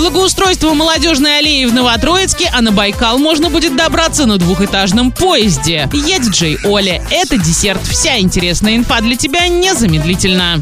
Благоустройство молодежной аллеи в Новотроицке, а на Байкал можно будет добраться на двухэтажном поезде. Я диджей Оля. Это десерт. Вся интересная инфа для тебя незамедлительно.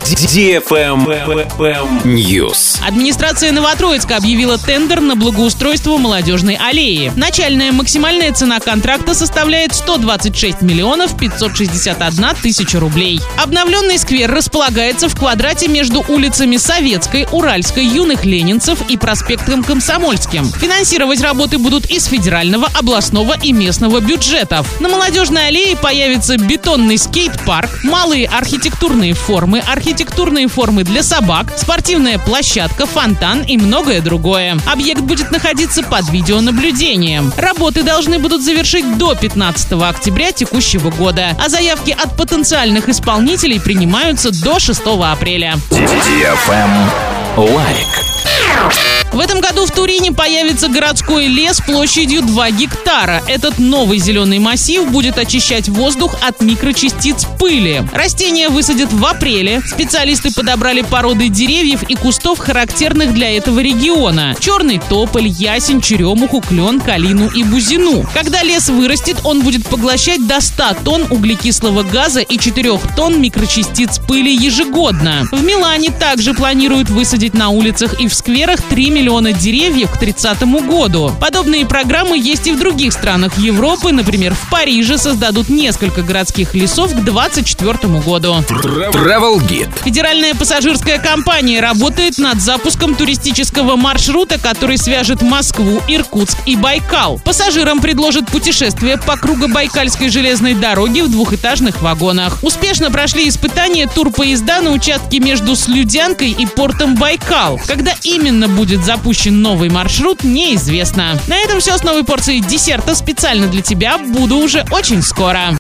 News. Администрация Новотроицка объявила тендер на благоустройство молодежной аллеи. Начальная максимальная цена контракта составляет 126 миллионов 561 тысяча рублей. Обновленный сквер располагается в квадрате между улицами Советской, Уральской, Юных Ленинцев и проспектом Комсомольским. Финансировать работы будут из федерального, областного и местного бюджетов. На молодежной аллее появится бетонный скейт-парк, малые архитектурные формы, архитектурные формы для собак, спортивная площадка, фонтан и многое другое. Объект будет находиться под видеонаблюдением. Работы должны будут завершить до 15 октября текущего года, а заявки от потенциальных исполнителей принимаются до 6 апреля. Лайк. Этом году в Турине появится городской лес площадью 2 гектара. Этот новый зеленый массив будет очищать воздух от микрочастиц пыли. Растения высадят в апреле. Специалисты подобрали породы деревьев и кустов, характерных для этого региона. Черный тополь, ясень, черемуху, клен, калину и бузину. Когда лес вырастет, он будет поглощать до 100 тонн углекислого газа и 4 тонн микрочастиц пыли ежегодно. В Милане также планируют высадить на улицах и в скверах 3 миллиона деревьев к 30 году. Подобные программы есть и в других странах Европы. Например, в Париже создадут несколько городских лесов к 2024 году. Travel Guide. Федеральная пассажирская компания работает над запуском туристического маршрута, который свяжет Москву, Иркутск и Байкал. Пассажирам предложат путешествие по Кругобайкальской железной дороге в двухэтажных вагонах. Успешно прошли испытания турпоезда на участке между Слюдянкой и портом Байкал. Когда именно будет запущен новый маршрут, неизвестно. На этом все с новой порцией десерта специально для тебя. Буду уже очень скоро.